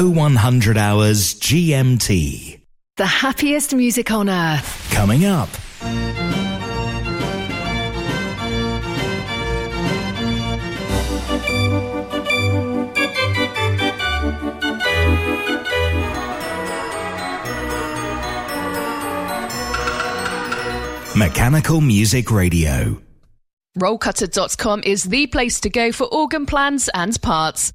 It's 0100 hours GMT. The happiest music on earth. Coming up. Mechanical Music Radio. Rollcutter.com is the place to go for organ plans and parts.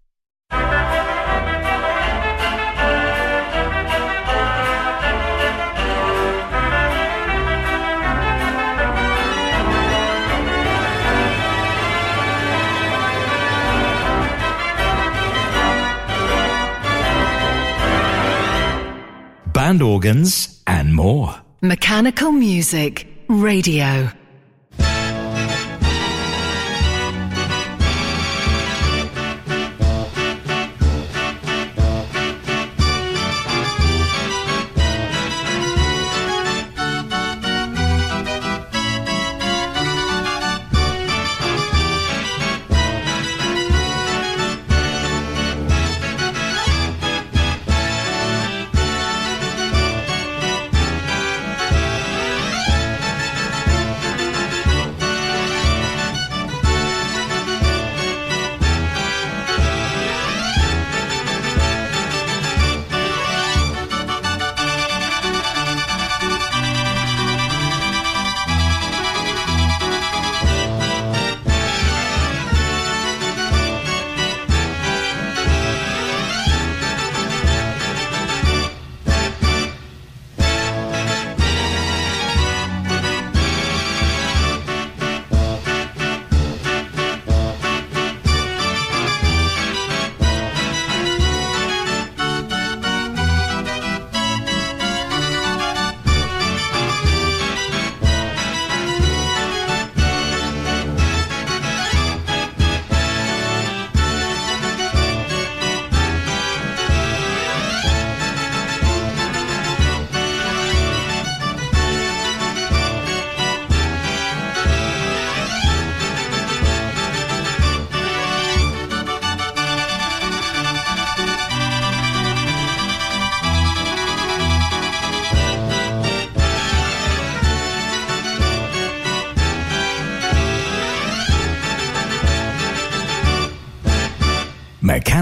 Band organs and more. Mechanical Music Radio.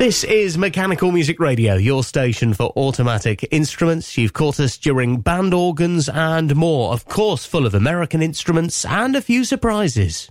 This is Mechanical Music Radio, your station for automatic instruments. You've caught us during band organs and more, of course, full of American instruments and a few surprises.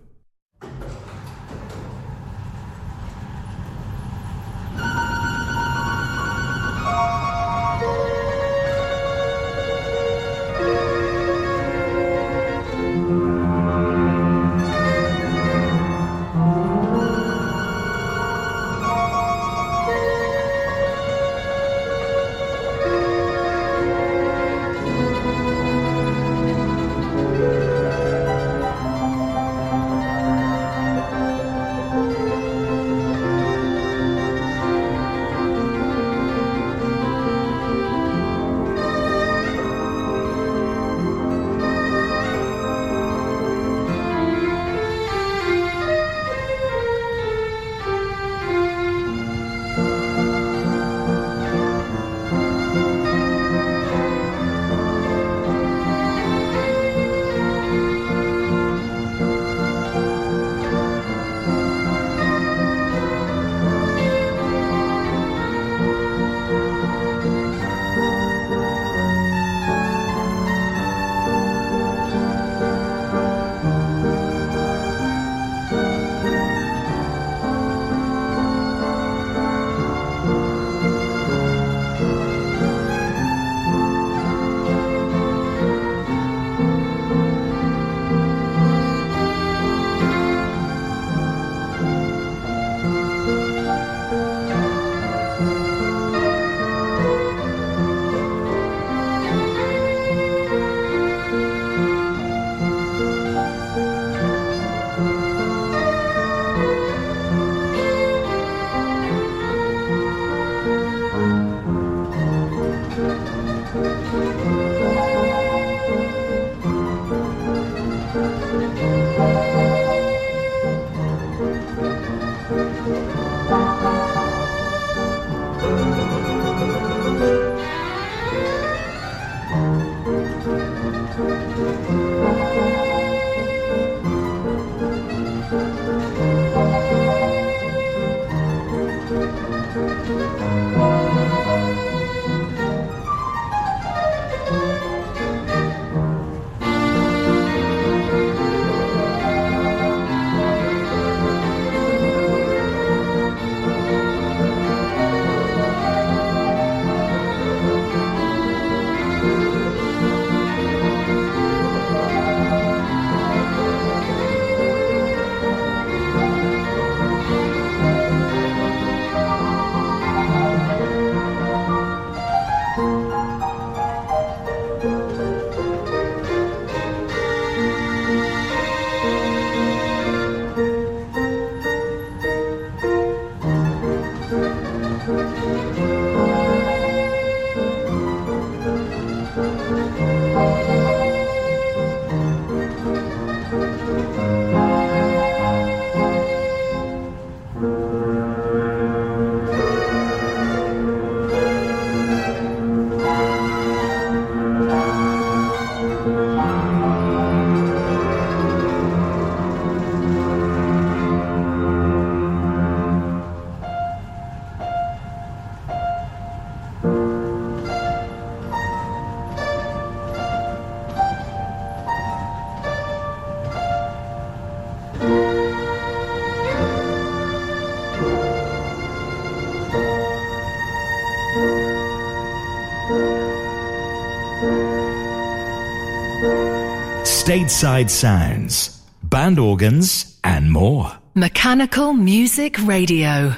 Stateside sounds, band organs, and more. Mechanical Music Radio.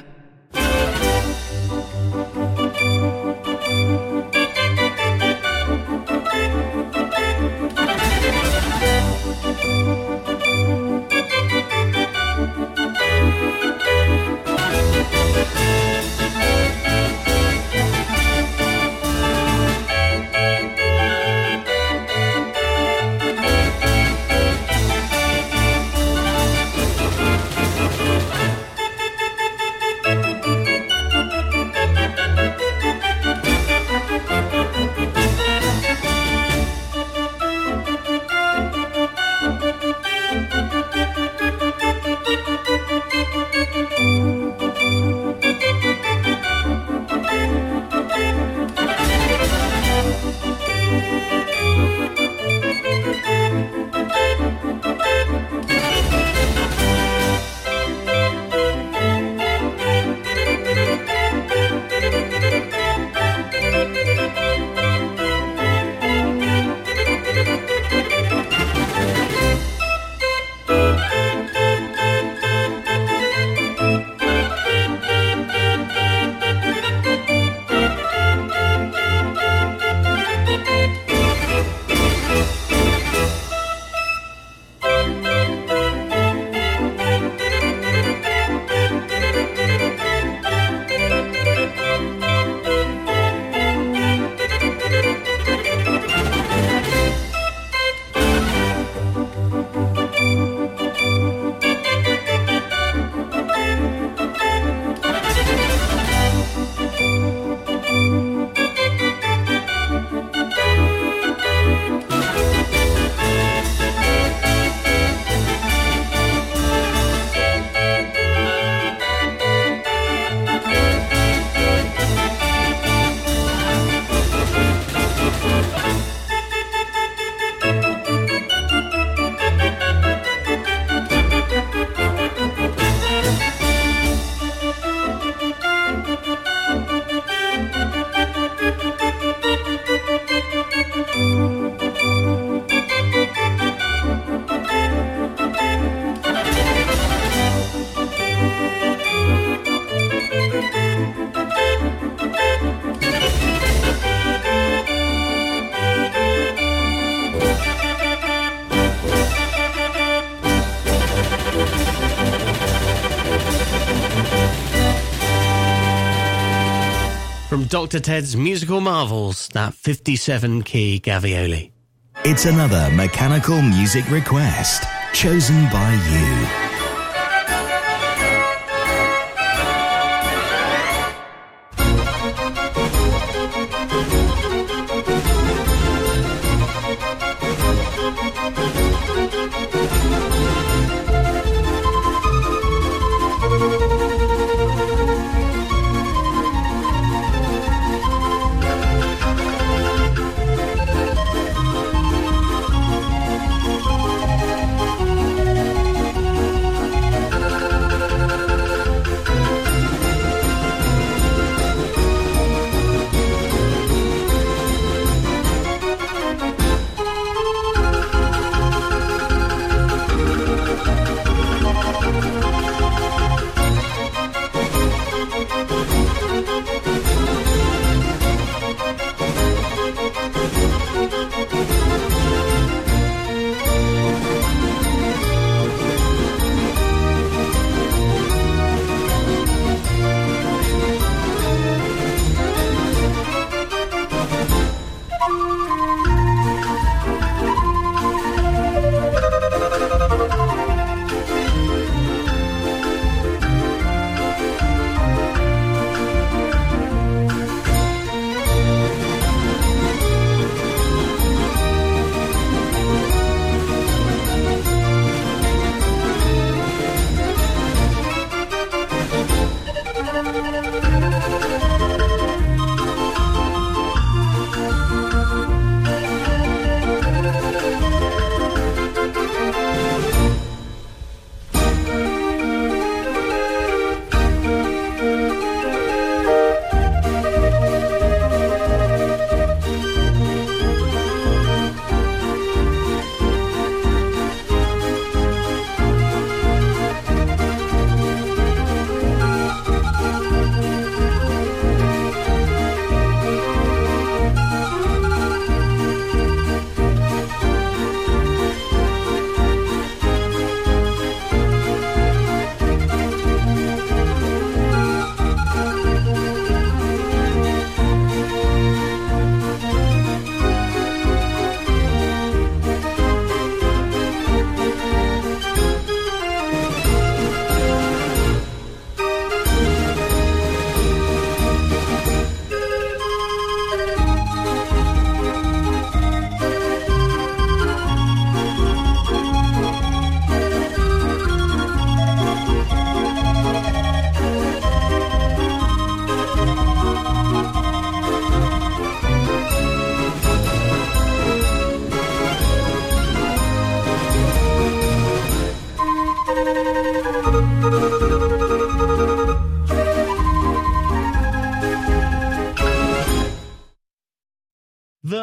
Dr. Ted's Musical Marvels, that 57 key Gavioli. It's another mechanical music request chosen by you.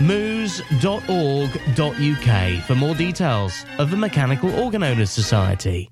moos.org.uk for more details of the Mechanical Organ Owners Society.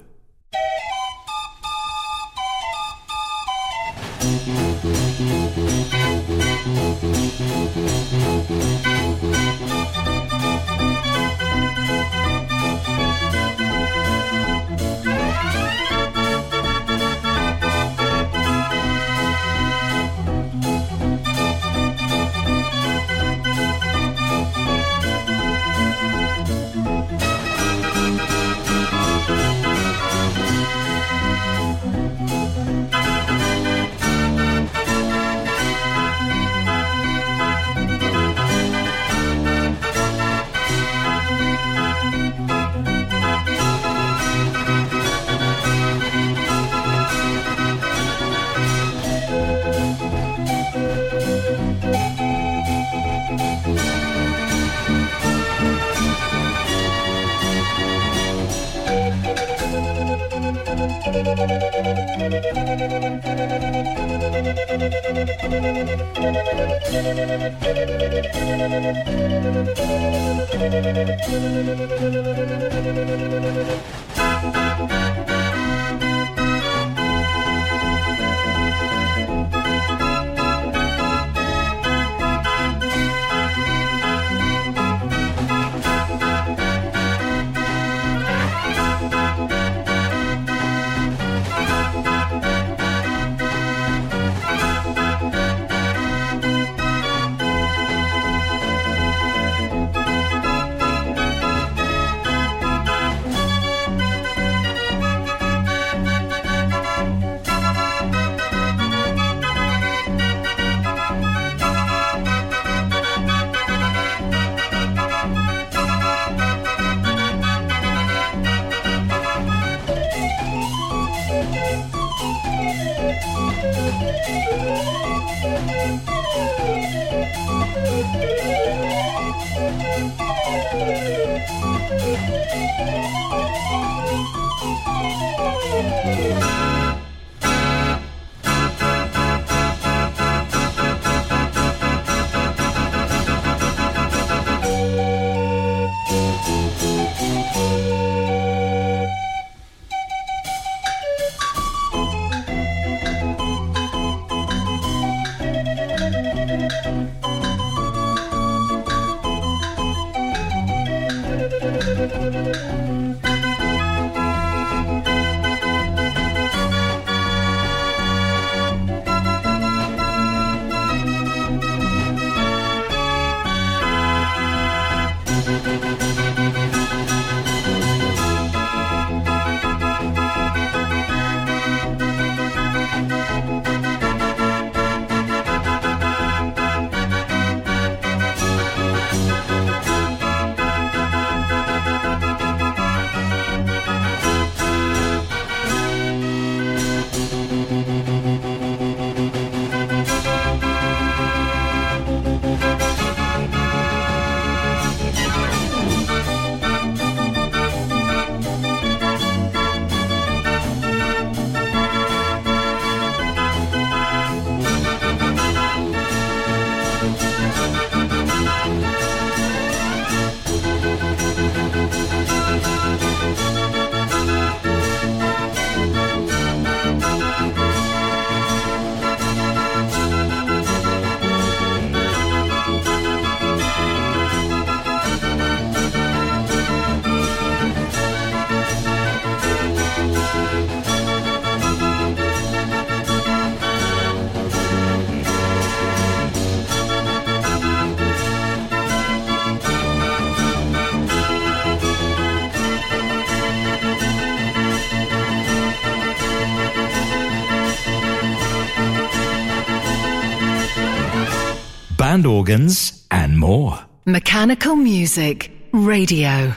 Organs, and more. Mechanical Music Radio.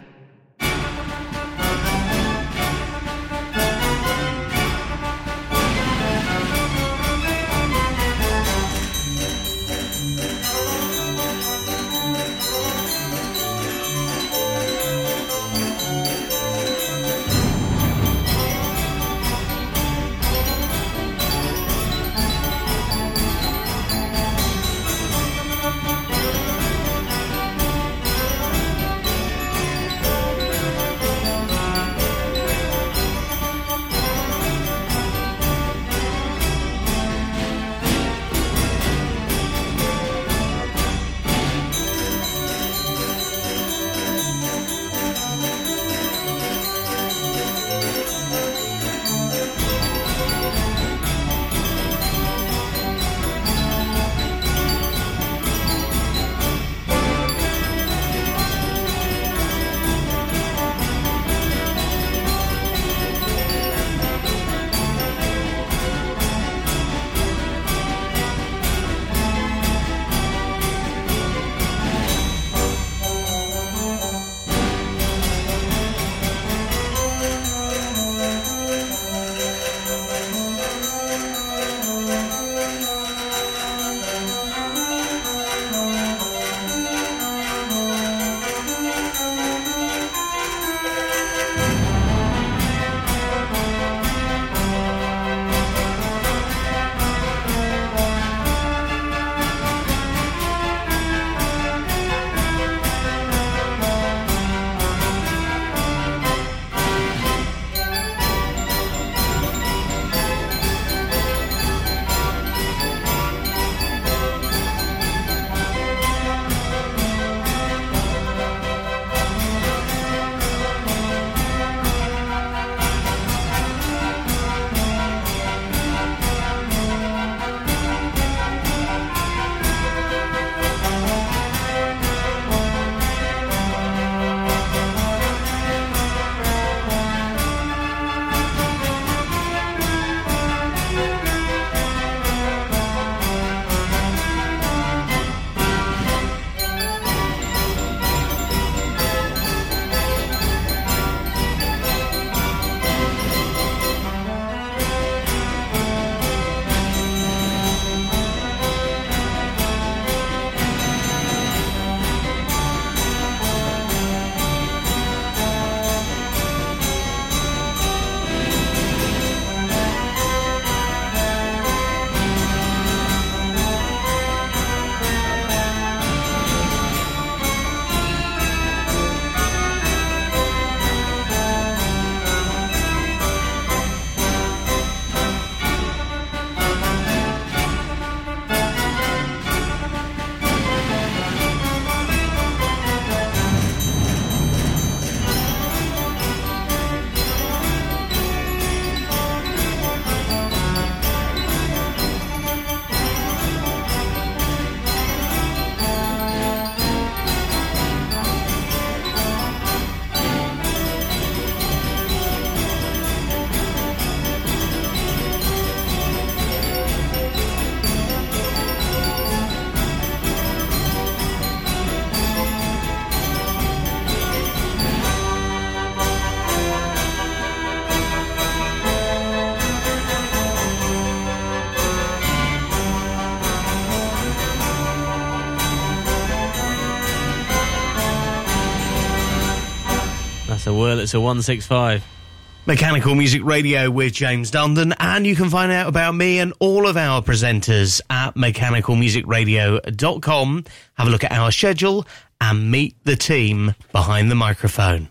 That's a Wurlitzer 165. Mechanical Music Radio with James Dundon, and you can find out about me and all of our presenters at mechanicalmusicradio.com. Have a look at our schedule and meet the team behind the microphone.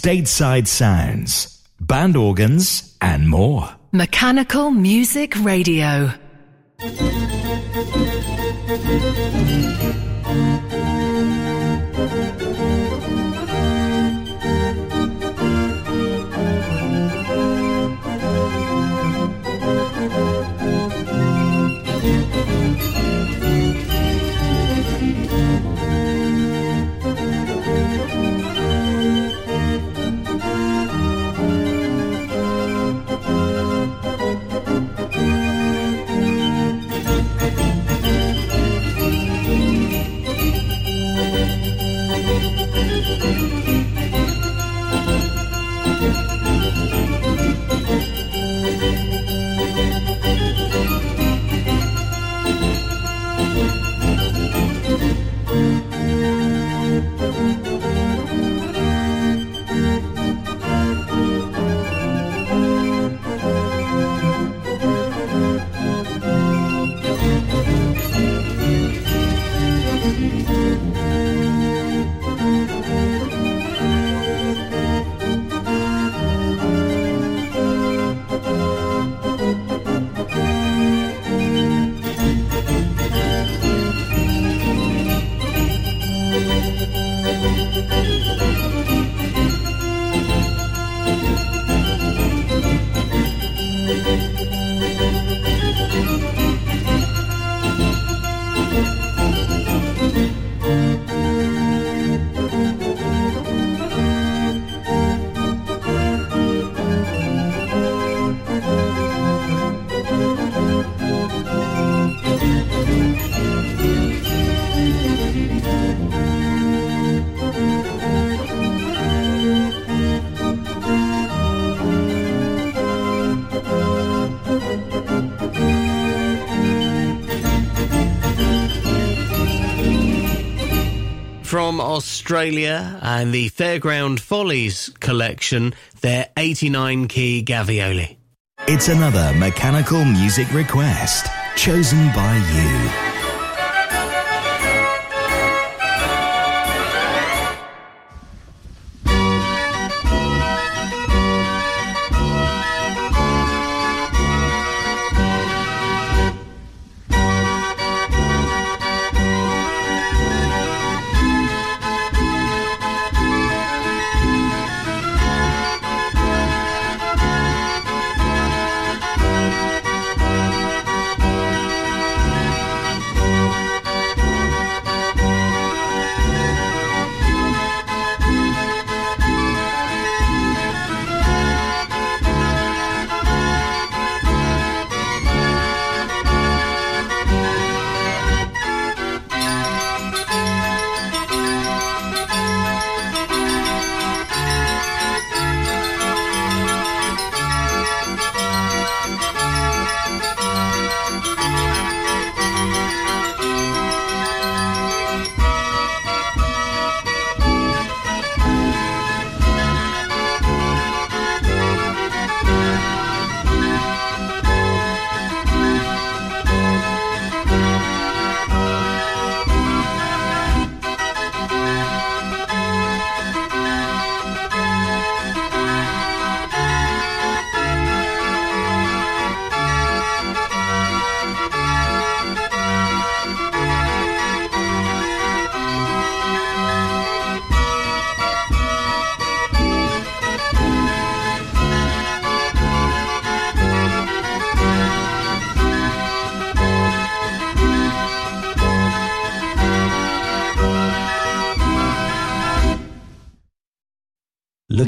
stateside sounds, band organs, and more. Mechanical Music Radio. Australia and the Fairground Follies collection, their 89 key Gavioli. It's another mechanical music request chosen by you.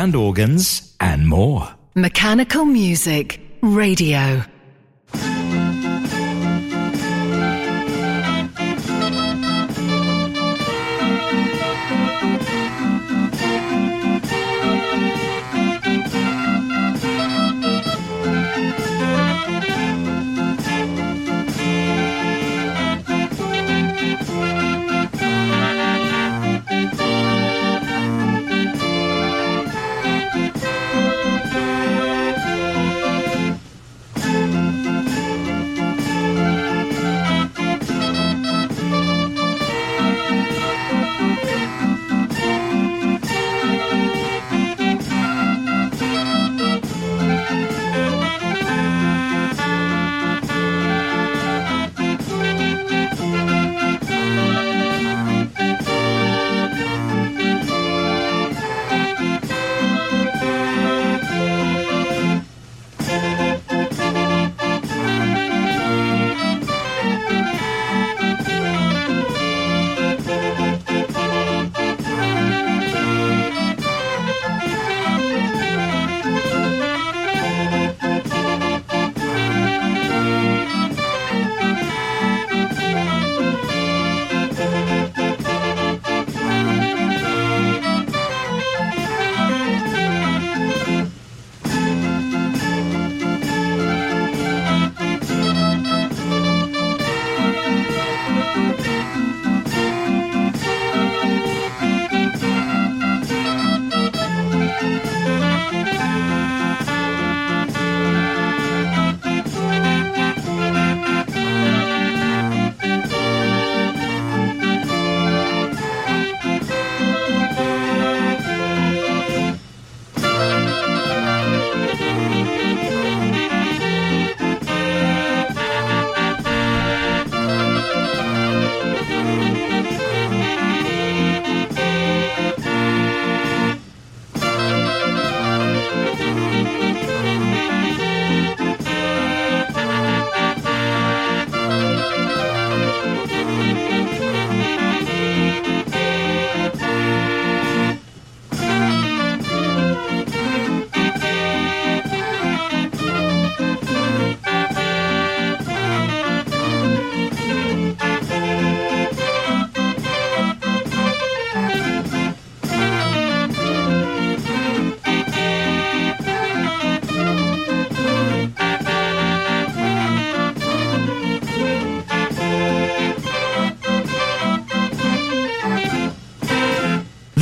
Band organs, and more. Mechanical Music Radio.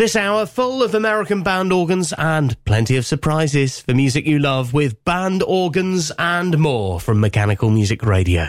This hour full of American band organs and plenty of surprises for music you love with band organs and more from Mechanical Music Radio.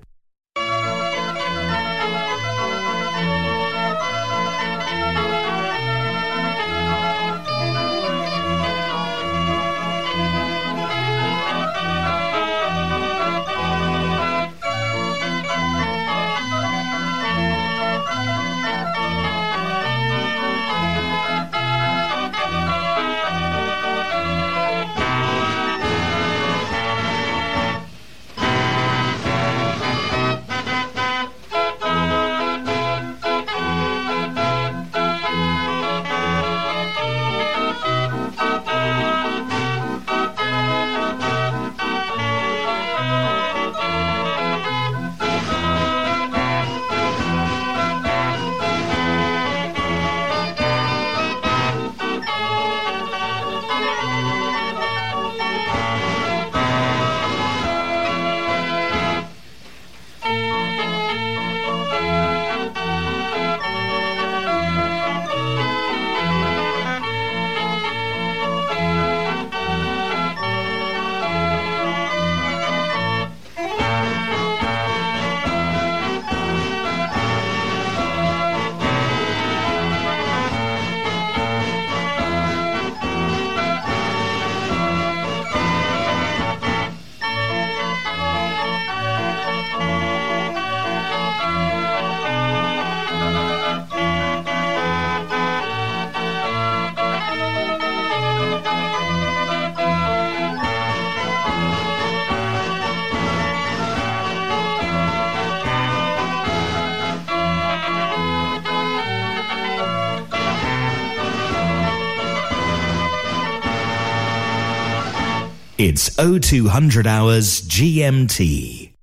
It's 0200 hours GMT.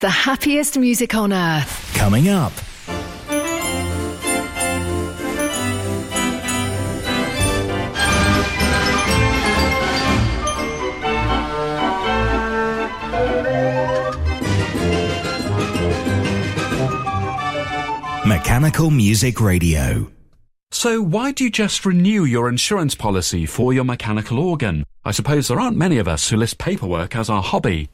The happiest music on earth. Coming up. Mechanical Music Radio. So, why do you just renew your insurance policy for your mechanical organ? I suppose there aren't many of us who list paperwork as our hobby.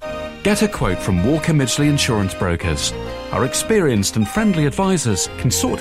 Get a quote from Walker Midgley Insurance Brokers. Our experienced and friendly advisors can sort